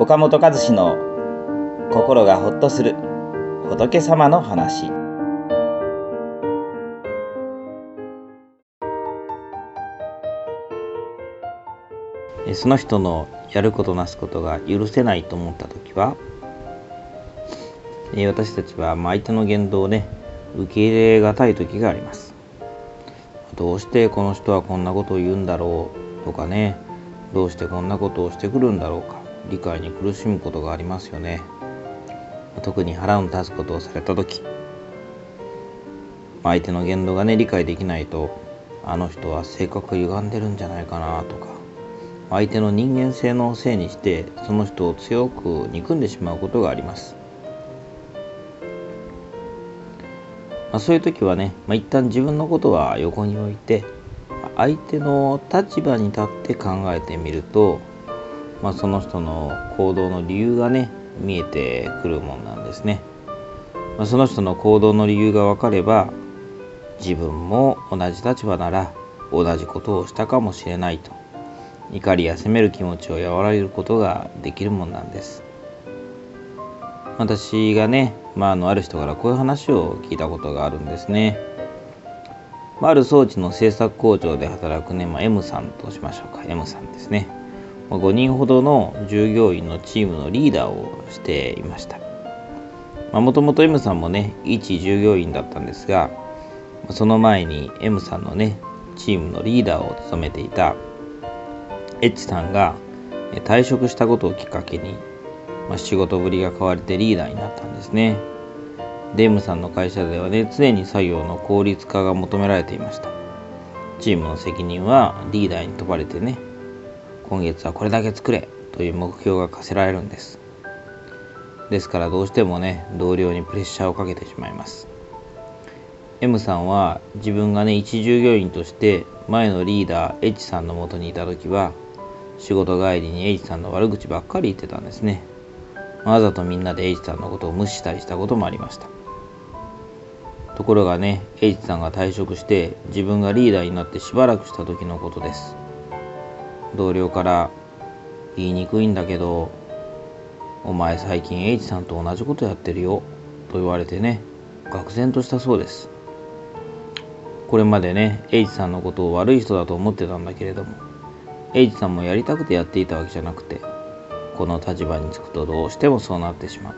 岡本和志の心がほっとする仏様の話。その人のやることなすことが許せないと思った時は私たちは相手の言動をね受け入れがたい時があります。どうしてこの人はこんなことを言うんだろうとかねどうしてこんなことをしてくるんだろうか。理解に苦しむことがありますよね。特に腹の立つことをされた時相手の言動がね理解できないとあの人は性格歪んでるんじゃないかなとか相手の人間性のせいにしてその人を強く憎んでしまうことがあります、まあ、そういう時はね、まあ、一旦自分のことは横に置いて相手の立場に立って考えてみると、まあ、その人の行動の理由がね見えてくるもんなんですね、まあ、その人の行動の理由が分かれば自分も同じ立場なら同じことをしたかもしれないと。怒りや責める気持ちを和らげることができるもんなんです。私がね、まあ、あのある人からこういう話を聞いたことがあるんですね、まあ、ある装置の製作工場で働くね、まあ、M さんとしましょうか。M さんですね。5人ほどの従業員のチームのリーダーをしていましたもともと M さんもね一従業員だったんですがその前に M さんのねチームのリーダーを務めていたエッチさんが退職したことをきっかけに、まあ、仕事ぶりが変われてリーダーになったんですね。デームさんの会社ではね、常に作業の効率化が求められていました。チームの責任はリーダーに問われてね、今月はこれだけ作れという目標が課せられるんです。ですからどうしてもね、同僚にプレッシャーをかけてしまいます。M さんは自分がね、一従業員として前のリーダー H さんのもとにいた時は、仕事帰りに H さんの悪口ばっかり言ってたんですね。わざとみんなで H さんのことを無視したりしたこともありました。ところがね、H さんが退職して自分がリーダーになってしばらくした時のことです。同僚から言いにくいんだけど、お前最近 H さんと同じことやってるよと言われてね、愕然としたそうです。これまでね、H さんのことを悪い人だと思ってたんだけれども、H さんもやりたくてやっていたわけじゃなくてこの立場につくとどうしてもそうなってしまう。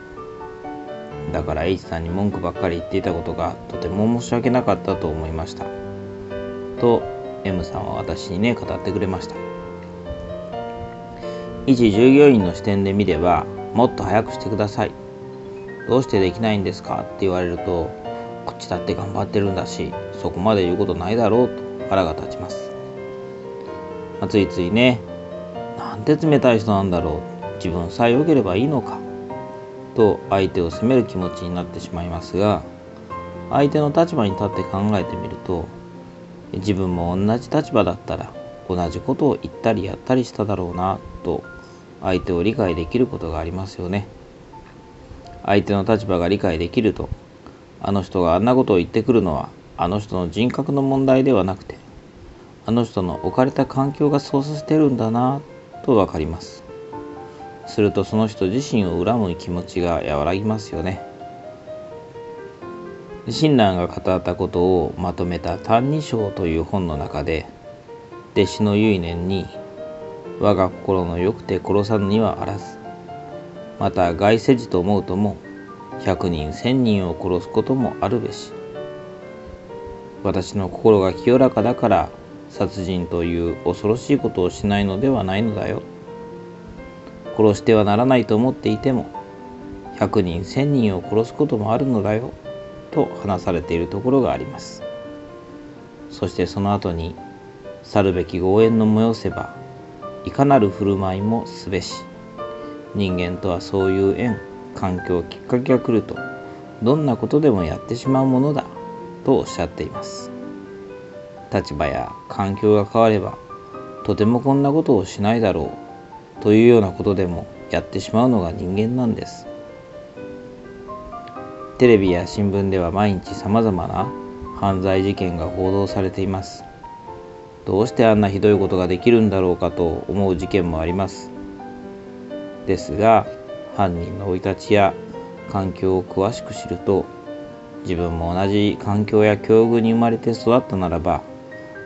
だから H さんに文句ばっかり言っていたことがとても申し訳なかったと思いました。と M さんは私にね語ってくれました。一従業員の視点で見ればもっと早くしてください。どうしてできないんですか？って言われるとこっちだって頑張ってるんだしそこまで言うことないだろうと腹が立ちます。まあ、ついついねなんて冷たい人なんだろう。自分さえ良ければいいのか。と相手を責める気持ちになってしまいますが相手の立場に立って考えてみると自分も同じ立場だったら同じことを言ったりやったりしただろうなと相手を理解できることがありますよね。相手の立場が理解できるとあの人があんなことを言ってくるのはあの人の人格の問題ではなくてあの人の置かれた環境がそうさせてるんだなと分かります。するとその人自身を恨む気持ちが和らぎますよね。親鸞が語ったことをまとめた「歎異抄」という本の中で弟子の結年に「我が心のよくて殺さぬにはあらず」また外世辞と思うとも百人千人を殺すこともあるべし私の心が清らかだから殺人という恐ろしいことをしないのではないのだよ。殺してはならないと思っていても、100人1000人を殺すこともあるのだよ。と話されているところがあります。そしてその後に、去るべきご縁の催せば、いかなる振る舞いもすべし。人間とはそういう縁、環境、きっかけが来ると、どんなことでもやってしまうものだ。とおっしゃっています。立場や環境が変わればとてもこんなことをしないだろうというようなことでもやってしまうのが人間なんですテレビや新聞では毎日さまざまな犯罪事件が報道されていますどうしてあんなひどいことができるんだろうかと思う事件もあります。ですが犯人の生い立ちや環境を詳しく知ると自分も同じ環境や境遇に生まれて育ったならば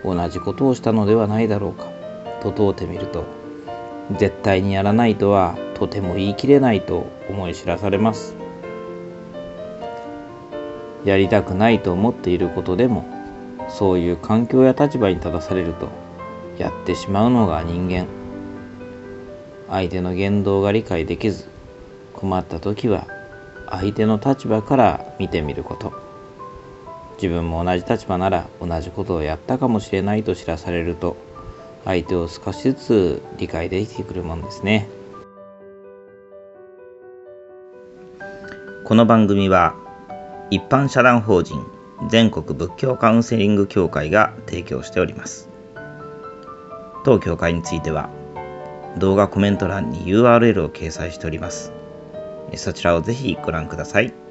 同じことをしたのではないだろうかと問うてみると絶対にやらないとはとても言い切れないと思い知らされます。やりたくないと思っていることでもそういう環境や立場に立たされるとやってしまうのが人間。相手の言動が理解できず困った時は相手の立場から見てみること。自分も同じ立場なら同じことをやったかもしれないと知らされると相手を少しずつ理解できてくるもんですね。この番組は一般社団法人全国仏教カウンセリング協会が提供しております当協会については動画コメント欄に URL を掲載しておりますそちらをぜひご覧ください。